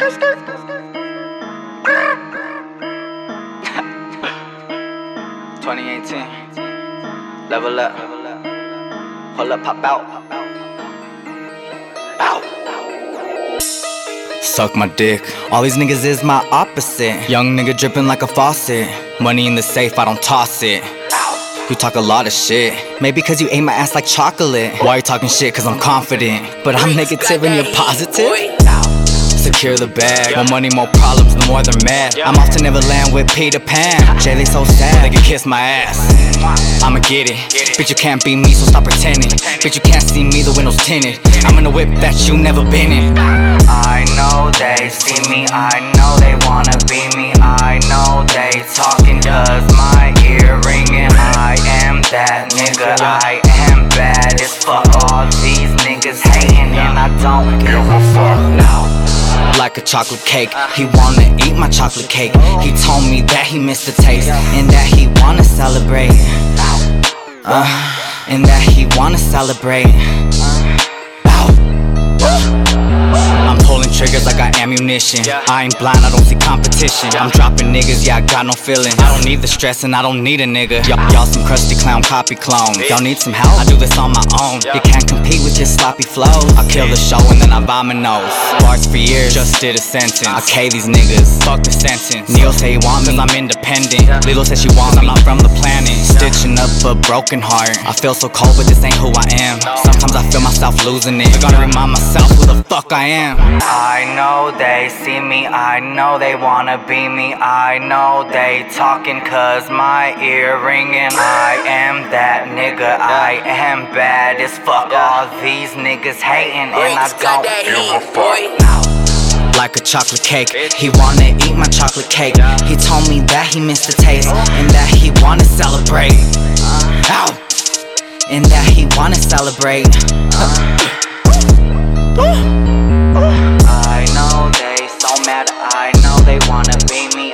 Twenty eighteen, level up, pull up, pop out. Suck my dick. All these niggas is my opposite. Young nigga dripping like a faucet. Money in the safe, I don't toss it. You talk a lot of shit. Maybe cause you ate my ass like chocolate. Why you talking shit? Cause I'm confident. But I'm negative and you're positive. Secure the bag. More money, more problems, the more they're mad. I'm off to Neverland with Peter Pan. Jaylee so sad, they can kiss my ass. I'ma get it. Bitch, you can't be me, so stop pretending. Bitch, you can't see me, the windows tinted. I'm in a whip that you never been in. I know they see me, I know they wanna be me. I know they talking cause my ear ringing. I am that nigga, I am bad as fuck. All these niggas hating I don't give a fuck now like a chocolate cake. He wanna eat my chocolate cake. He told me that he missed the taste and that he wanna celebrate. Uh, and that he wanna celebrate. Triggers I ammunition. I ain't blind, I don't see competition. I'm dropping niggas, yeah, I got no feeling. I don't need the stress and I don't need a nigga. Y'all, some crusty clown copy clones. Y'all need some help? I do this on my own. You can't compete with this sloppy flow. I kill the show and then I vomit nose. Bars for years, just did a sentence. I K these niggas, fuck the sentence. Neo say he want me, I'm independent. Lilo says she want me, I'm not from the planet. Stitching up a broken heart. I feel so cold, but this ain't who I am. Sometimes I feel myself losing it. I gotta remind myself who the fuck I am. I know they see me, I know they wanna be me. I know they talking cause my ear ringing. I am that nigga, I am bad as fuck. All these niggas hating and I don't give a fuck. Like a chocolate cake, he wanna eat my chocolate cake. He told me that he missed the taste and that he wanna celebrate. Uh. Ow. And that he wanna celebrate. Uh. don't matter, I know they wanna be me.